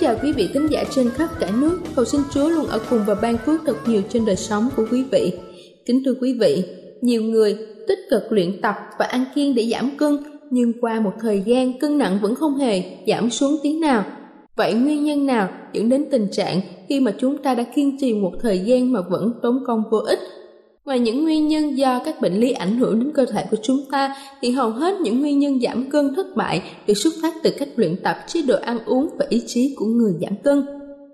Chào quý vị khán giả trên khắp cả nước. Cầu xin Chúa luôn ở cùng và ban phước thật nhiều trên đời sống của quý vị. Kính thưa quý vị, nhiều người tích cực luyện tập và ăn kiêng để giảm cân, nhưng qua một thời gian cân nặng vẫn không hề giảm xuống tí nào. Vậy nguyên nhân nào dẫn đến tình trạng khi mà chúng ta đã kiên trì một thời gian mà vẫn tốn công vô ích Ngoài những nguyên nhân do các bệnh lý ảnh hưởng đến cơ thể của chúng ta, thì hầu hết những nguyên nhân giảm cân thất bại đều xuất phát từ cách luyện tập, chế độ ăn uống và ý chí của người giảm cân.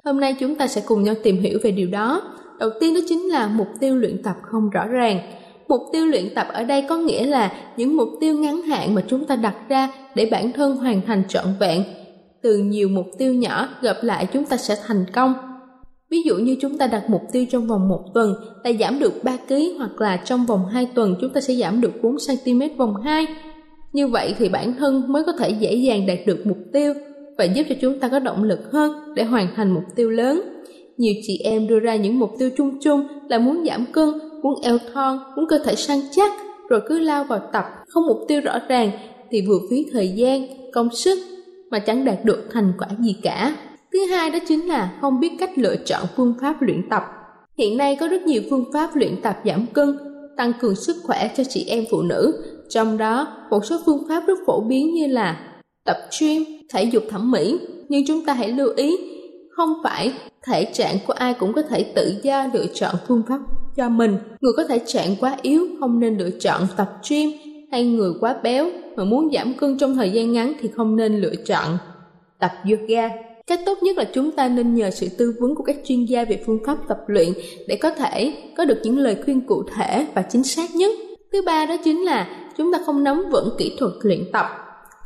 Hôm nay chúng ta sẽ cùng nhau tìm hiểu về điều đó. Đầu tiên đó chính là mục tiêu luyện tập không rõ ràng. Mục tiêu luyện tập ở đây có nghĩa là những mục tiêu ngắn hạn mà chúng ta đặt ra để bản thân hoàn thành trọn vẹn. Từ nhiều mục tiêu nhỏ gặp lại chúng ta sẽ thành công Ví dụ như chúng ta đặt mục tiêu trong vòng một tuần ta giảm được 3 kg hoặc là trong vòng 2 tuần chúng ta sẽ giảm được 4 cm vòng 2. Như vậy thì bản thân mới có thể dễ dàng đạt được mục tiêu và giúp cho chúng ta có động lực hơn để hoàn thành mục tiêu lớn. Nhiều chị em đưa ra những mục tiêu chung chung là muốn giảm cân, muốn eo thon, muốn cơ thể săn chắc, rồi cứ lao vào tập, không mục tiêu rõ ràng thì vừa phí thời gian, công sức mà chẳng đạt được thành quả gì cả. Thứ hai đó chính là không biết cách lựa chọn phương pháp luyện tập. Hiện nay có rất nhiều phương pháp luyện tập giảm cân, tăng cường sức khỏe cho chị em phụ nữ. Trong đó, một số phương pháp rất phổ biến như là tập gym, thể dục thẩm mỹ. Nhưng chúng ta hãy lưu ý, không phải thể trạng của ai cũng có thể tự do lựa chọn phương pháp cho mình. Người có thể trạng quá yếu không nên lựa chọn tập gym hay người quá béo mà muốn giảm cân trong thời gian ngắn thì không nên lựa chọn tập yoga Cách tốt nhất là chúng ta nên nhờ sự tư vấn của các chuyên gia về phương pháp tập luyện để có thể có được những lời khuyên cụ thể và chính xác nhất. Thứ ba đó chính là chúng ta không nắm vững kỹ thuật luyện tập.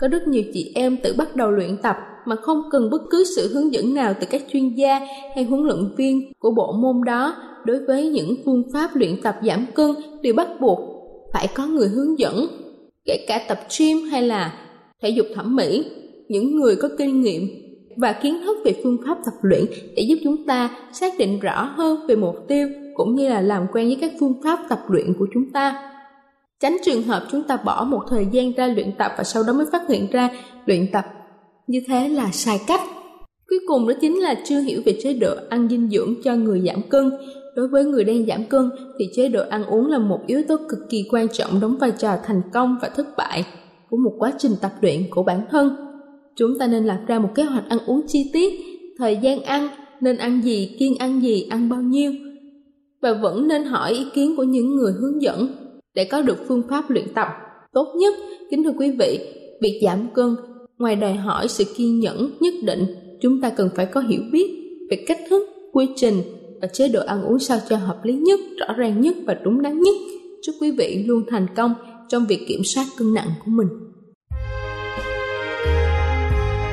Có rất nhiều chị em tự bắt đầu luyện tập mà không cần bất cứ sự hướng dẫn nào từ các chuyên gia hay huấn luyện viên của bộ môn đó đối với những phương pháp luyện tập giảm cân đều bắt buộc phải có người hướng dẫn, kể cả tập gym hay là thể dục thẩm mỹ những người có kinh nghiệm và kiến thức về phương pháp tập luyện để giúp chúng ta xác định rõ hơn về mục tiêu cũng như là làm quen với các phương pháp tập luyện của chúng ta. Tránh trường hợp chúng ta bỏ một thời gian ra luyện tập và sau đó mới phát hiện ra luyện tập như thế là sai cách. Cuối cùng đó chính là chưa hiểu về chế độ ăn dinh dưỡng cho người giảm cân. Đối với người đang giảm cân thì chế độ ăn uống là một yếu tố cực kỳ quan trọng đóng vai trò thành công và thất bại của một quá trình tập luyện của bản thân chúng ta nên lập ra một kế hoạch ăn uống chi tiết, thời gian ăn, nên ăn gì, kiêng ăn gì, ăn bao nhiêu. Và vẫn nên hỏi ý kiến của những người hướng dẫn để có được phương pháp luyện tập. Tốt nhất, kính thưa quý vị, việc giảm cân, ngoài đòi hỏi sự kiên nhẫn nhất định, chúng ta cần phải có hiểu biết về cách thức, quy trình và chế độ ăn uống sao cho hợp lý nhất, rõ ràng nhất và đúng đắn nhất. Chúc quý vị luôn thành công trong việc kiểm soát cân nặng của mình.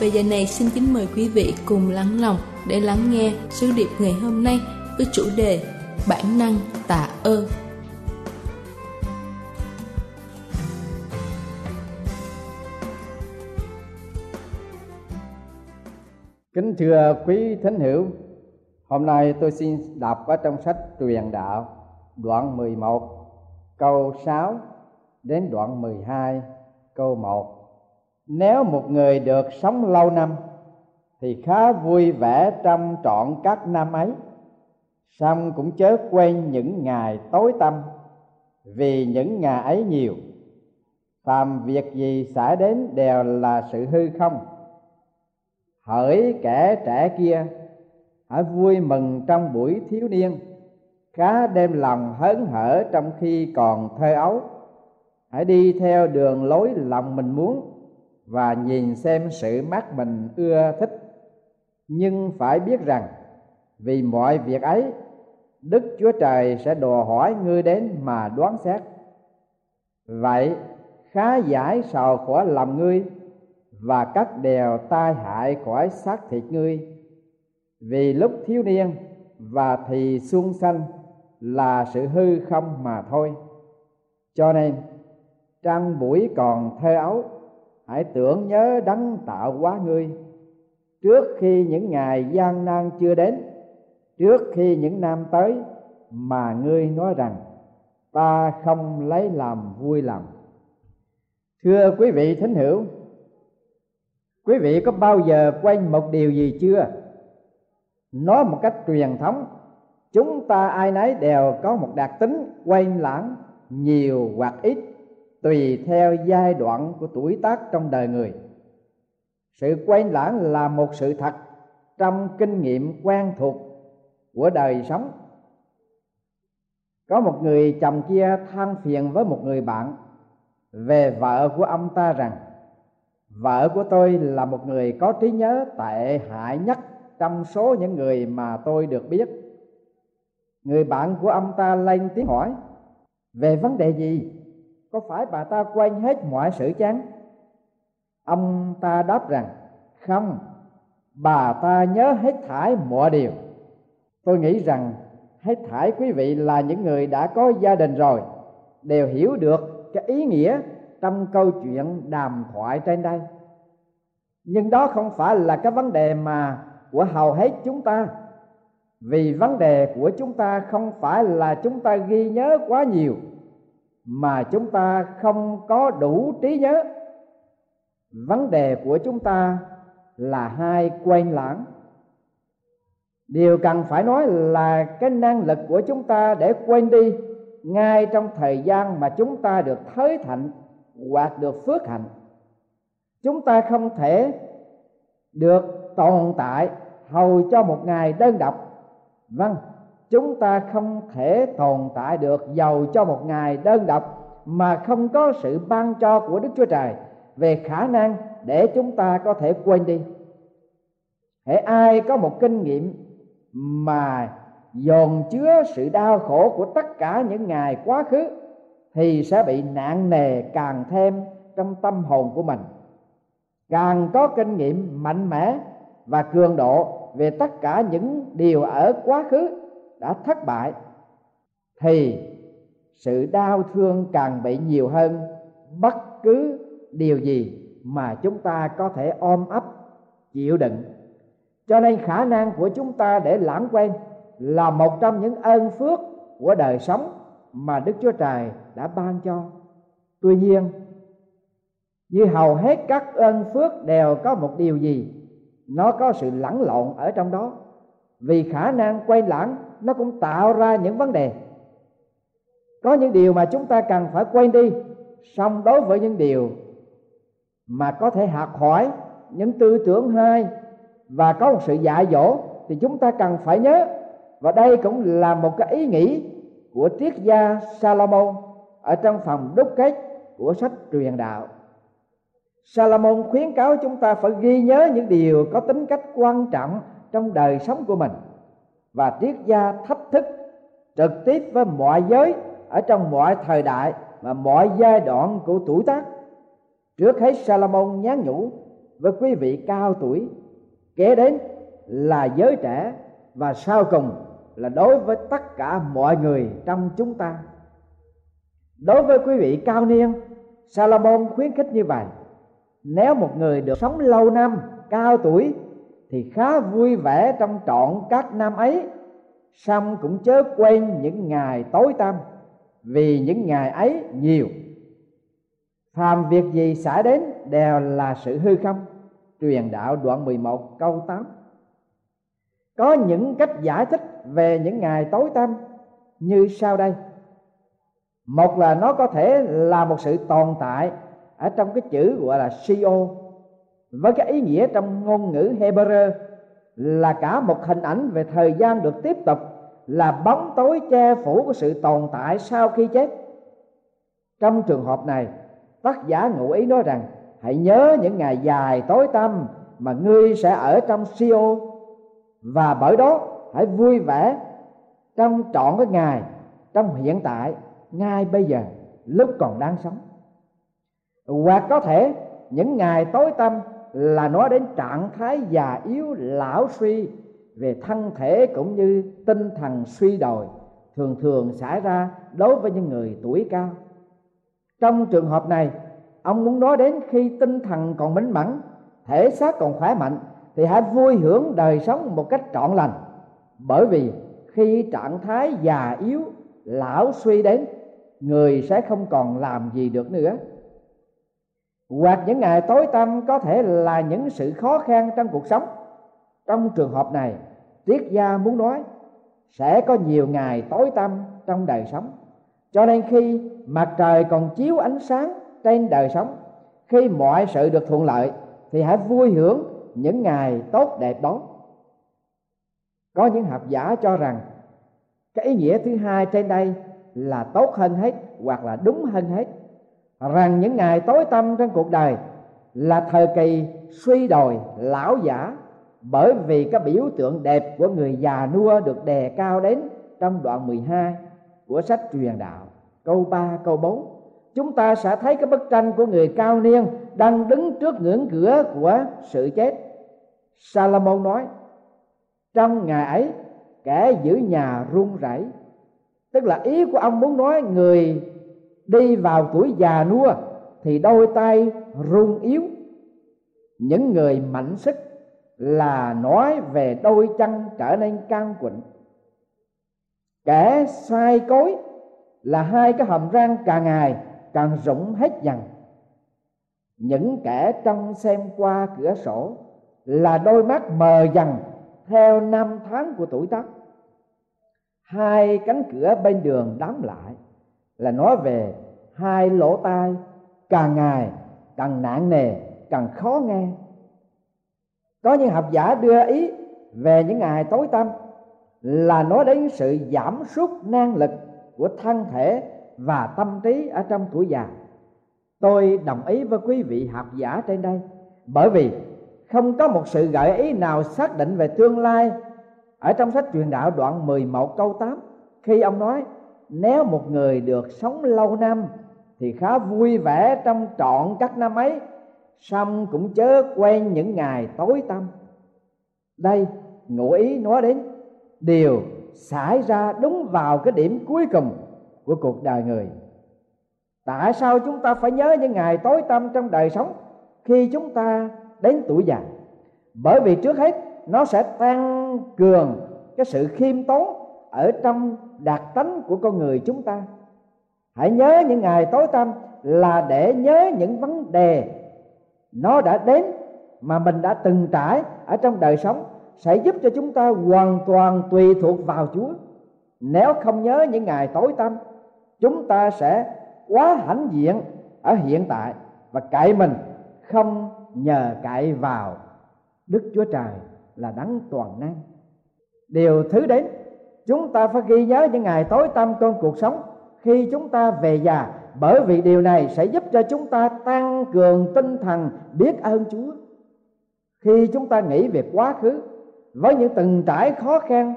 bây giờ này xin kính mời quý vị cùng lắng lòng để lắng nghe sứ điệp ngày hôm nay với chủ đề Bản năng tạ ơn. Kính thưa quý thính hữu, hôm nay tôi xin đọc ở trong sách truyền đạo đoạn 11 câu 6 đến đoạn 12 câu 1 nếu một người được sống lâu năm, thì khá vui vẻ trong trọn các năm ấy. Song cũng chớ quên những ngày tối tăm, vì những ngày ấy nhiều. Phàm việc gì xảy đến đều là sự hư không. Hỡi kẻ trẻ kia, hãy vui mừng trong buổi thiếu niên. Khá đem lòng hớn hở trong khi còn thơ ấu. Hãy đi theo đường lối lòng mình muốn và nhìn xem sự mắt mình ưa thích. Nhưng phải biết rằng, vì mọi việc ấy, đức chúa trời sẽ đòi hỏi ngươi đến mà đoán xét. Vậy, khá giải sầu khỏi lòng ngươi và cắt đèo tai hại khỏi xác thịt ngươi. Vì lúc thiếu niên và thì xuân xanh là sự hư không mà thôi. Cho nên trong buổi còn thơ ấu hãy tưởng nhớ đấng tạo hóa ngươi. Trước khi những ngày gian nan chưa đến, trước khi những năm tới mà ngươi nói rằng, ta không lấy làm vui lòng. Thưa quý vị thính hữu, quý vị có bao giờ quên một điều gì chưa? Nói một cách truyền thống, chúng ta ai nấy đều có một đặc tính quên lãng nhiều hoặc ít tùy theo giai đoạn của tuổi tác trong đời người. Sự quên lãng là một sự thật trong kinh nghiệm quen thuộc của đời sống. Có một người chồng kia than phiền với một người bạn về vợ của ông ta rằng, vợ của tôi là một người có trí nhớ tệ hại nhất trong số những người mà tôi được biết. Người bạn của ông ta lên tiếng hỏi, về vấn đề gì? Có phải bà ta quên hết mọi sự chán ông ta đáp rằng, không, bà ta nhớ hết thải mọi điều. Tôi nghĩ rằng hết thải quý vị là những người đã có gia đình rồi, đều hiểu được cái ý nghĩa trong câu chuyện đàm thoại trên đây. Nhưng đó không phải là cái vấn đề mà của hầu hết chúng ta. Vì vấn đề của chúng ta không phải là chúng ta ghi nhớ quá nhiều mà chúng ta không có đủ trí nhớ. Vấn đề của chúng ta là hai quên lãng. Điều cần phải nói là cái năng lực của chúng ta để quên đi, ngay trong thời gian mà chúng ta được thới thạnh hoặc được phước hạnh. Chúng ta không thể được tồn tại hầu cho một ngày đơn độc. Vâng chúng ta không thể tồn tại được giàu cho một ngày đơn độc mà không có sự ban cho của Đức Chúa Trời về khả năng để chúng ta có thể quên đi. Hễ ai có một kinh nghiệm mà dồn chứa sự đau khổ của tất cả những ngày quá khứ thì sẽ bị nặng nề càng thêm trong tâm hồn của mình. Càng có kinh nghiệm mạnh mẽ và cường độ về tất cả những điều ở quá khứ đã thất bại, thì sự đau thương càng bị nhiều hơn. Bất cứ điều gì mà chúng ta có thể ôm ấp, chịu đựng. Cho nên khả năng của chúng ta để lãng quên là một trong những ơn phước của đời sống mà đức chúa trời đã ban cho. Tuy nhiên, như hầu hết các ơn phước đều có một điều gì? Nó có sự lẫn lộn ở trong đó vì khả năng quay lãng, nó cũng tạo ra những vấn đề. Có những điều mà chúng ta cần phải quên đi. Song đối với những điều mà có thể học hỏi, những tư tưởng hay và có một sự dạy dỗ thì chúng ta cần phải nhớ. Và đây cũng là một cái ý nghĩ của triết gia Salomon ở trong phòng đúc kết của sách truyền đạo. Salomon khuyến cáo chúng ta phải ghi nhớ những điều có tính cách quan trọng trong đời sống của mình. Và triết gia thách thức trực tiếp với mọi giới ở trong mọi thời đại và mọi giai đoạn của tuổi tác. Trước hết Salomon nhắn nhủ với quý vị cao tuổi, kế đến là giới trẻ và sau cùng là đối với tất cả mọi người trong chúng ta. Đối với quý vị cao niên Salomon khuyến khích như vậy. Nếu một người được sống lâu năm, cao tuổi thì khá vui vẻ trong trọn các năm ấy. Song cũng chớ quên những ngày tối tăm, vì những ngày ấy nhiều. Phàm việc gì xảy đến đều là sự hư không. Truyền đạo đoạn 11 câu 8 có những cách giải thích về những ngày tối tăm như sau đây. Một là nó có thể là một sự tồn tại ở trong cái chữ gọi là co với cái ý nghĩa trong ngôn ngữ Hebrew là cả một hình ảnh về thời gian được tiếp tục là bóng tối che phủ của sự tồn tại sau khi chết. Trong trường hợp này, tác giả ngụ ý nói rằng, hãy nhớ những ngày dài tối tăm mà ngươi sẽ ở trong siêu và bởi đó, hãy vui vẻ trong trọn cái ngày, trong hiện tại, ngay bây giờ, lúc còn đang sống. Hoặc có thể, những ngày tối tăm là nói đến trạng thái già yếu lão suy về thân thể cũng như tinh thần suy đồi, thường thường xảy ra đối với những người tuổi cao. Trong trường hợp này, ông muốn nói đến khi tinh thần còn minh mẫn, thể xác còn khỏe mạnh, thì hãy vui hưởng đời sống một cách trọn lành. Bởi vì khi trạng thái già yếu, lão suy đến, người sẽ không còn làm gì được nữa hoặc những ngày tối tăm có thể là những sự khó khăn trong cuộc sống. Trong trường hợp này, triết gia muốn nói sẽ có nhiều ngày tối tăm trong đời sống. Cho nên khi mặt trời còn chiếu ánh sáng trên đời sống, khi mọi sự được thuận lợi, thì hãy vui hưởng những ngày tốt đẹp đó. Có những học giả cho rằng, cái ý nghĩa thứ hai trên đây là tốt hơn hết hoặc là đúng hơn hết rằng những ngày tối tăm trong cuộc đời là thời kỳ suy đồi lão giả, bởi vì cái biểu tượng đẹp của người già nua được đề cao đến trong đoạn 12 của sách truyền đạo. Câu 3 câu 4 chúng ta sẽ thấy cái bức tranh của người cao niên đang đứng trước ngưỡng cửa của sự chết. Salomon nói, trong ngày ấy, kẻ giữ nhà run rẩy. Tức là ý của ông muốn nói người đi vào tuổi già nua thì đôi tay run yếu. Những người mạnh sức là nói về đôi chân trở nên căng quịnh. Kẻ sai cối là hai cái hàm răng càng ngày càng rụng hết dần. Những kẻ trong xem qua cửa sổ là đôi mắt mờ dần theo năm tháng của tuổi tác. Hai cánh cửa bên đường đóng lại là nói về hai lỗ tai càng ngày càng nặng nề, càng khó nghe. Có những học giả đưa ý về những ngày tối tăm là nói đến sự giảm sút năng lực của thân thể và tâm trí ở trong tuổi già. Tôi đồng ý với quý vị học giả trên đây bởi vì không có một sự gợi ý nào xác định về tương lai. Ở trong sách truyền đạo đoạn 11 câu 8 khi ông nói nếu một người được sống lâu năm, thì khá vui vẻ trong trọn các năm ấy. Xong cũng chớ quen những ngày tối tăm. Đây, ngụ ý nói đến điều xảy ra đúng vào cái điểm cuối cùng của cuộc đời người. Tại sao chúng ta phải nhớ những ngày tối tăm trong đời sống khi chúng ta đến tuổi già? Bởi vì trước hết, nó sẽ tăng cường cái sự khiêm tốn ở trong đặc tánh của con người chúng ta hãy nhớ những ngày tối tăm là để nhớ những vấn đề nó đã đến mà mình đã từng trải ở trong đời sống sẽ giúp cho chúng ta hoàn toàn tùy thuộc vào Chúa. Nếu không nhớ những ngày tối tăm, chúng ta sẽ quá hãnh diện ở hiện tại và cậy mình không nhờ cậy vào Đức Chúa Trời là đấng toàn năng. Điều thứ đến, chúng ta phải ghi nhớ những ngày tối tăm trong cuộc sống khi chúng ta về già bởi vì điều này sẽ giúp cho chúng ta tăng cường tinh thần biết ơn Chúa. Khi chúng ta nghĩ về quá khứ với những từng trải khó khăn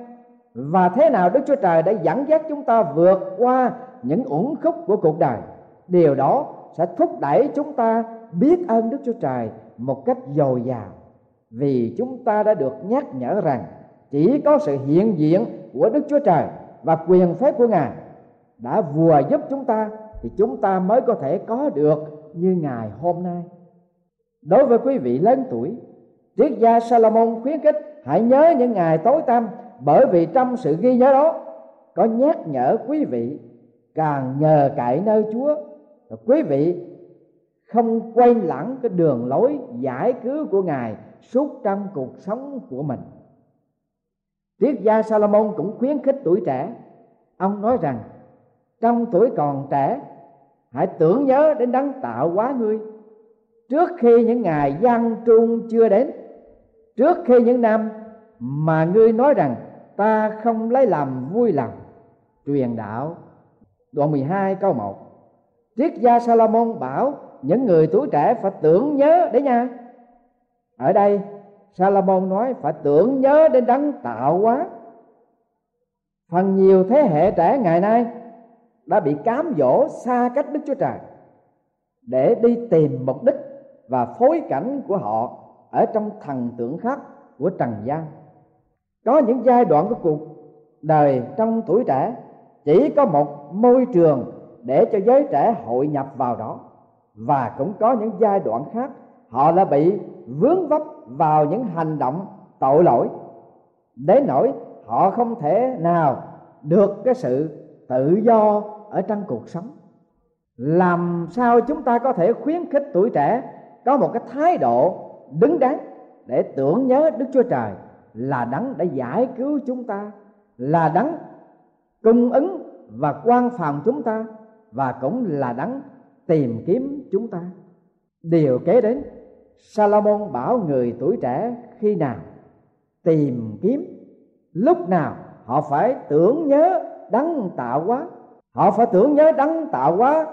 và thế nào Đức Chúa Trời đã dẫn dắt chúng ta vượt qua những uẩn khúc của cuộc đời, điều đó sẽ thúc đẩy chúng ta biết ơn Đức Chúa Trời một cách dồi dào vì chúng ta đã được nhắc nhở rằng chỉ có sự hiện diện của Đức Chúa Trời và quyền phép của Ngài đã vừa giúp chúng ta thì chúng ta mới có thể có được như ngày hôm nay đối với quý vị lớn tuổi, triết gia Salomon khuyến khích hãy nhớ những ngày tối tăm bởi vì trong sự ghi nhớ đó có nhắc nhở quý vị càng nhờ cậy nơi Chúa và quý vị không quay lẳng cái đường lối giải cứu của Ngài suốt trong cuộc sống của mình. Triết gia Salomon cũng khuyến khích tuổi trẻ. Ông nói rằng, trong tuổi còn trẻ, hãy tưởng nhớ đến đấng tạo hóa ngươi. Trước khi những ngày gian trung chưa đến, trước khi những năm mà ngươi nói rằng ta không lấy làm vui lòng, truyền đạo. Đoạn 12 câu 1 triết gia Salomon bảo, những người tuổi trẻ phải tưởng nhớ đấy nha. Ở đây Salomon nói, phải tưởng nhớ đến đấng tạo hóa. Phần nhiều thế hệ trẻ ngày nay đã bị cám dỗ xa cách Đức Chúa Trời để đi tìm mục đích và phối cảnh của họ ở trong thần tượng khác của trần gian. Có những giai đoạn của cuộc đời trong tuổi trẻ, chỉ có một môi trường để cho giới trẻ hội nhập vào đó. Và cũng có những giai đoạn khác, họ đã bị vướng vấp vào những hành động tội lỗi. Đến nỗi họ không thể nào được cái sự tự do ở trong cuộc sống. Làm sao chúng ta có thể khuyến khích tuổi trẻ có một cái thái độ đứng đắn để tưởng nhớ đức chúa trời là đấng đã giải cứu chúng ta, là đấng cung ứng và quan phòng chúng ta và cũng là đấng tìm kiếm chúng ta. Điều kế đến salomon bảo người tuổi trẻ khi nào tìm kiếm, lúc nào họ phải tưởng nhớ đấng tạo hóa. Họ phải tưởng nhớ đấng tạo hóa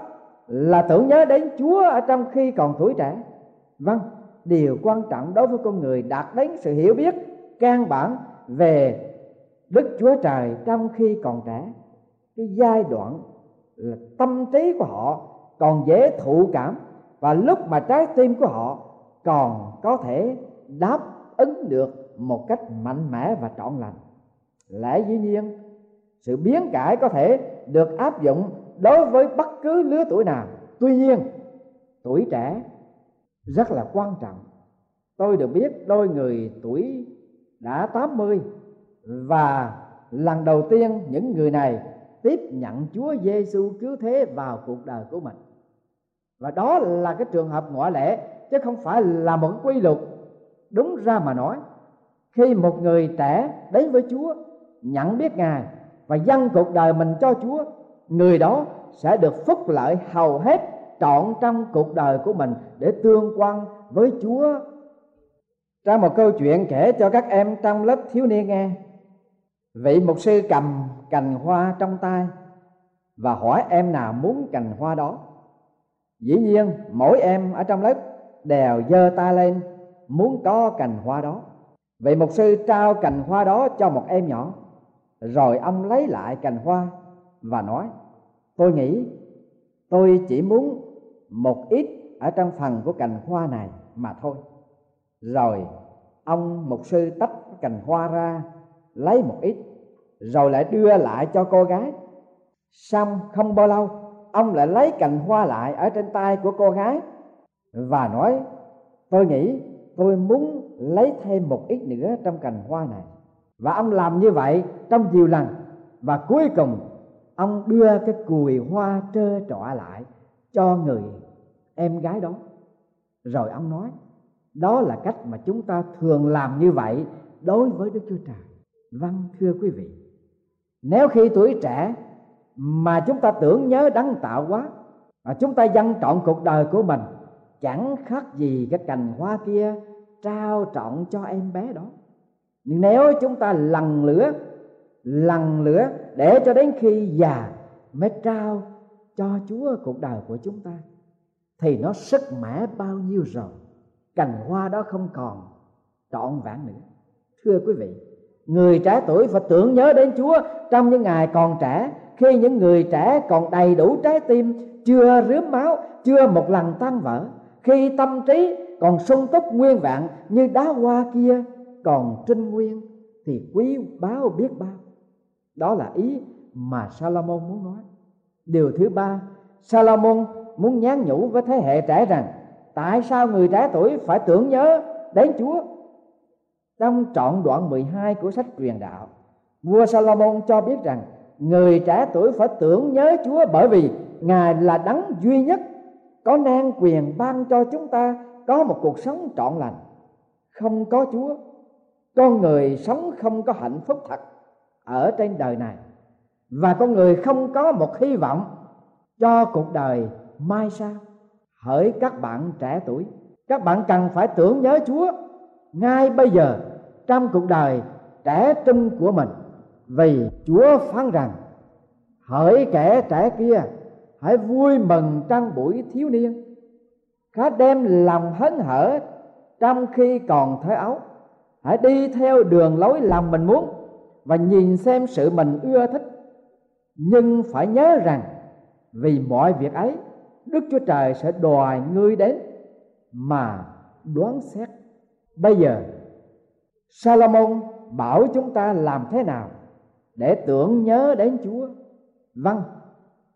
là tưởng nhớ đến chúa ở trong khi còn tuổi trẻ. Vâng điều quan trọng đối với con người đạt đến sự hiểu biết, căn bản về đức chúa trời trong khi còn trẻ. Cái giai đoạn là tâm trí của họ còn dễ thụ cảm và lúc mà trái tim của họ còn có thể đáp ứng được một cách mạnh mẽ và trọn lành. Lẽ dĩ nhiên, sự biến cải có thể được áp dụng đối với bất cứ lứa tuổi nào. Tuy nhiên, tuổi trẻ rất là quan trọng. Tôi được biết đôi người tuổi đã 80 và lần đầu tiên những người này tiếp nhận Chúa Giêsu cứu thế vào cuộc đời của mình. Và đó là cái trường hợp ngoại lệ chứ không phải là một quy luật. Đúng ra mà nói, khi một người trẻ đến với Chúa, nhận biết Ngài và dâng cuộc đời mình cho Chúa, người đó sẽ được phúc lợi hầu hết trọn trong cuộc đời của mình để tương quan với Chúa. Trong một câu chuyện kể cho các em trong lớp thiếu niên nghe. Vị mục sư cầm cành hoa trong tay và hỏi em nào muốn cành hoa đó. Dĩ nhiên, mỗi em ở trong lớp đều giơ tay lên, muốn có cành hoa đó. Vậy mục sư trao cành hoa đó cho một em nhỏ, rồi ông lấy lại cành hoa và nói, tôi nghĩ tôi chỉ muốn một ít ở trong phần của cành hoa này mà thôi. Rồi ông mục sư tách cành hoa ra, lấy một ít, rồi lại đưa lại cho cô gái. Xong không bao lâu, ông lại lấy cành hoa lại ở trên tay của cô gái và nói, tôi nghĩ tôi muốn lấy thêm một ít nữa trong cành hoa này. Và ông làm như vậy trong nhiều lần. Và cuối cùng, ông đưa cái cùi hoa trơ trọi lại cho người em gái đó. Rồi ông nói, đó là cách mà chúng ta thường làm như vậy đối với đức chúa trời. Vâng thưa quý vị, nếu khi tuổi trẻ mà chúng ta tưởng nhớ đấng tạo quá và chúng ta dâng trọn cuộc đời của mình chẳng khác gì cái cành hoa kia trao trọn cho em bé đó. Nhưng nếu chúng ta lần lửa lần lửa để cho đến khi già mới trao cho chúa cuộc đời của chúng ta, thì nó sức mẻ bao nhiêu rồi, cành hoa đó không còn trọn vẹn nữa. Thưa quý vị, người trẻ tuổi phải tưởng nhớ đến chúa trong những ngày còn trẻ. Khi những người trẻ còn đầy đủ trái tim, chưa rướm máu, chưa một lần tan vỡ khi tâm trí còn sung túc nguyên vẹn như đá hoa kia còn trinh nguyên, thì quý báu biết bao. Đó là ý mà Salomon muốn nói. Điều thứ ba, Salomon muốn nhắn nhủ với thế hệ trẻ rằng, tại sao người trẻ tuổi phải tưởng nhớ đến Chúa? Trong trọn đoạn 12 của sách truyền đạo, vua Salomon cho biết rằng, người trẻ tuổi phải tưởng nhớ Chúa bởi vì Ngài là đấng duy nhất có nan quyền ban cho chúng ta có một cuộc sống trọn lành? Không có Chúa. Con người sống không có hạnh phúc thật ở trên đời này. Và con người không có một hy vọng cho cuộc đời mai sau. Hỡi các bạn trẻ tuổi, các bạn cần phải tưởng nhớ chúa ngay bây giờ trong cuộc đời trẻ trung của mình. Vì chúa phán rằng, hỡi kẻ trẻ kia hãy vui mừng trong buổi thiếu niên. Khá đem lòng hớn hở trong khi còn thơ ấu. Hãy đi theo đường lối lòng mình muốn và nhìn xem sự mình ưa thích. Nhưng phải nhớ rằng, vì mọi việc ấy, đức chúa trời sẽ đòi ngươi đến mà đoán xét. Bây giờ salomon bảo chúng ta làm thế nào để tưởng nhớ đến chúa? Vâng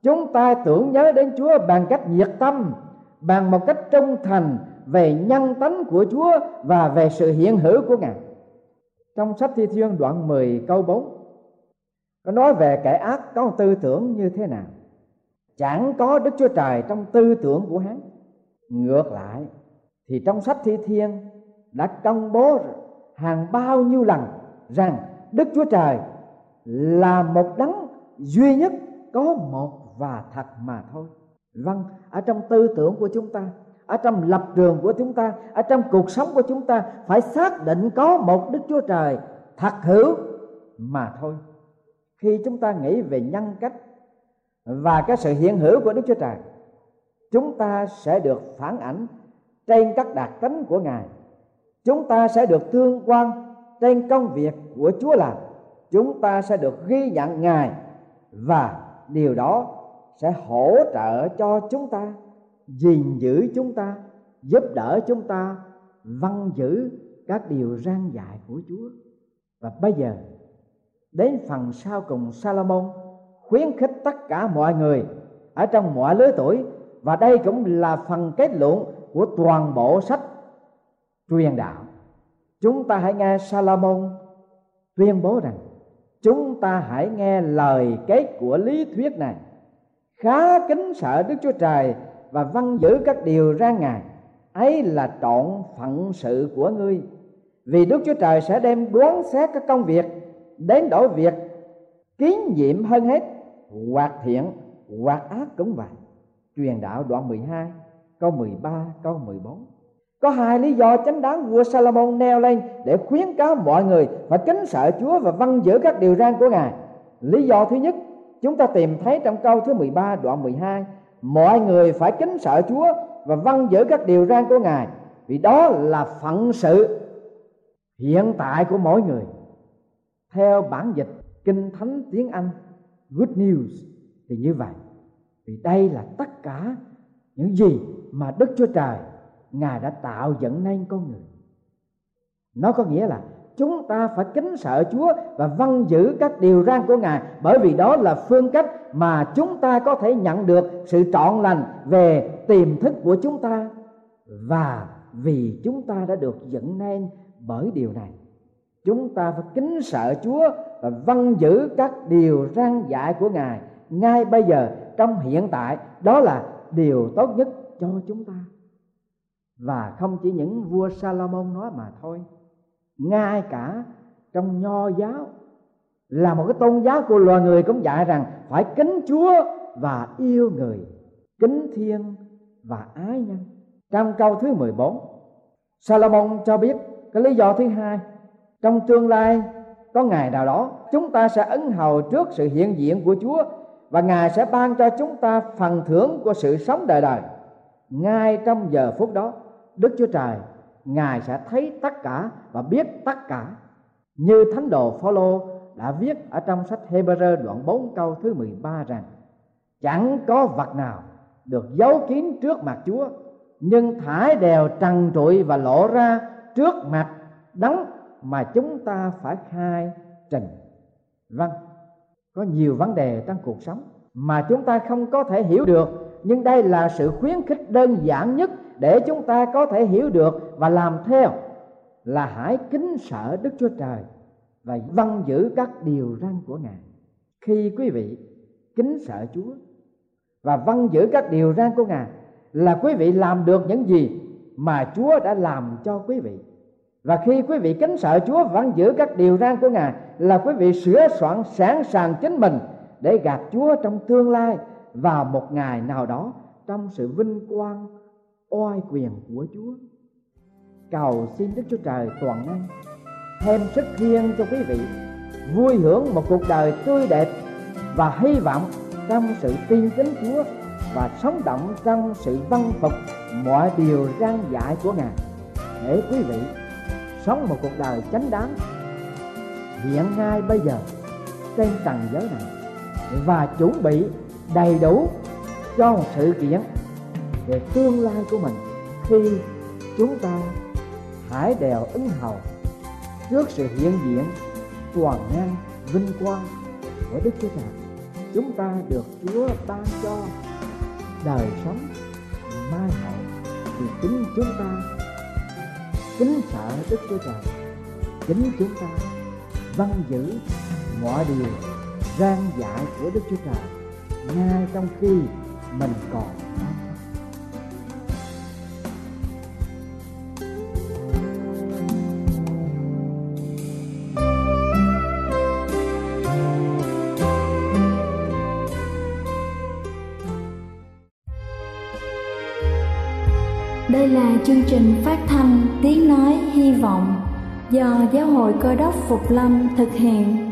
chúng ta tưởng nhớ đến chúa bằng cách nhiệt tâm, bằng một cách trung thành về nhân tánh của chúa và về sự hiện hữu của ngài. Trong sách thi thiên đoạn 10 câu 4 có nói về kẻ ác có tư tưởng như thế nào? Chẳng có đức chúa trời trong tư tưởng của hắn. Ngược lại, thì trong sách thi thiên đã công bố hàng bao nhiêu lần rằng đức chúa trời là một đấng duy nhất có một và thật mà thôi. Vâng ở trong tư tưởng của chúng ta, ở trong lập trường của chúng ta, ở trong cuộc sống của chúng ta phải xác định có một đức chúa trời thật hữu mà thôi. Khi chúng ta nghĩ về nhân cách và cái sự hiện hữu của đức chúa trời, chúng ta sẽ được phản ảnh trên các đặc tính của ngài. Chúng ta sẽ được tương quan trên công việc của chúa làm. Chúng ta sẽ được ghi nhận ngài và điều đó sẽ hỗ trợ cho chúng ta, gìn giữ chúng ta, giúp đỡ chúng ta, văn giữ các điều răn dạy của Chúa. Và bây giờ, đến phần sau cùng Salomon khuyến khích tất cả mọi người ở trong mọi lứa tuổi, và đây cũng là phần kết luận của toàn bộ sách truyền đạo. Chúng ta hãy nghe Salomon tuyên bố rằng, chúng ta hãy nghe lời kết của lý thuyết này khá kính sợ Đức Chúa Trời và văn giữ các điều ra ngài. Ấy là trọn phận sự của ngươi. Vì Đức Chúa Trời sẽ đem đoán xét các công việc đến đổi việc kín nhiệm hơn hết hoạt thiện hoạt ác cũng vậy. Truyền đạo đoạn 12 câu 13 câu 14 có hai lý do chánh đáng vua Salomon neo lên để khuyến cáo mọi người phải kính sợ Chúa và vâng giữ các điều răn của Ngài. Lý do thứ nhất, chúng ta tìm thấy trong câu thứ 13 đoạn 12, mọi người phải kính sợ Chúa và vâng giữ các điều răn của Ngài, vì đó là phận sự hiện tại của mỗi người. Theo bản dịch kinh thánh tiếng Anh Good News thì như vậy. Vì đây là tất cả những gì mà Đức Chúa Trời ngài đã tạo dựng nên con người nó có nghĩa là chúng ta phải kính sợ Chúa và vâng giữ các điều răn của Ngài. Bởi vì đó là phương cách mà chúng ta có thể nhận được sự trọn lành về tiềm thức của chúng ta. Và vì chúng ta đã được dẫn nên bởi điều này, chúng ta phải kính sợ chúa và vâng giữ các điều răn dạy của ngài ngay bây giờ, trong hiện tại. Đó là điều tốt nhất cho chúng ta. Và không chỉ những vua Salomon nói mà thôi ngay cả trong nho giáo là một cái tôn giáo của loài người cũng dạy rằng phải kính Chúa và yêu người kính thiên và ái nhân trong câu thứ 14 Salomon cho biết cái lý do thứ hai trong tương lai có ngày nào đó chúng ta sẽ ấn hầu trước sự hiện diện của Chúa và Ngài sẽ ban cho chúng ta phần thưởng của sự sống đời đời. Ngay trong giờ phút đó, Đức Chúa Trời Ngài sẽ thấy tất cả và biết tất cả. Như thánh đồ Phaolô đã viết ở trong sách Hebrew đoạn 4 câu thứ 13 rằng, chẳng có vật nào được giấu kín trước mặt Chúa, nhưng thải đều trần trụi và lộ ra trước mặt đấng mà chúng ta phải khai trình vâng có nhiều vấn đề trong cuộc sống mà chúng ta không có thể hiểu được nhưng đây là sự khuyến khích đơn giản nhất để chúng ta có thể hiểu được và làm theo là hãy kính sợ Đức Chúa Trời và vâng giữ các điều răn của Ngài. Khi quý vị kính sợ Chúa và vâng giữ các điều răn của Ngài là quý vị làm được những gì mà Chúa đã làm cho quý vị và khi quý vị kính sợ Chúa văn giữ các điều răn của Ngài là quý vị sửa soạn, sẵn sàng chính mình để gặp Chúa trong tương lai vào một ngày nào đó trong sự vinh quang, oai quyền của Chúa. Cầu xin Đức Chúa Trời toàn năng, thêm sức thiêng cho quý vị, vui hưởng một cuộc đời tươi đẹp và hy vọng trong sự tin kính Chúa và sống động trong sự văn phục mọi điều răn dạy của Ngài để quý vị sống một cuộc đời chánh đáng, hiện ngay bây giờ, trên trần giới này, và chuẩn bị đầy đủ cho một sự kiện về tương lai của mình khi chúng ta hải đèo ứng hầu trước sự hiện diện toàn năng vinh quang của Đức Chúa Trời. Chúng ta được Chúa ban cho đời sống mai hậu thì chính chúng ta kính sợ Đức Chúa Trời chính chúng ta vâng giữ mọi điều răn dạy của Đức Chúa Trời ngay trong khi mình còn Đây là chương trình phát thanh Tiếng Nói Hy Vọng do Giáo hội Cơ đốc Phục Lâm thực hiện.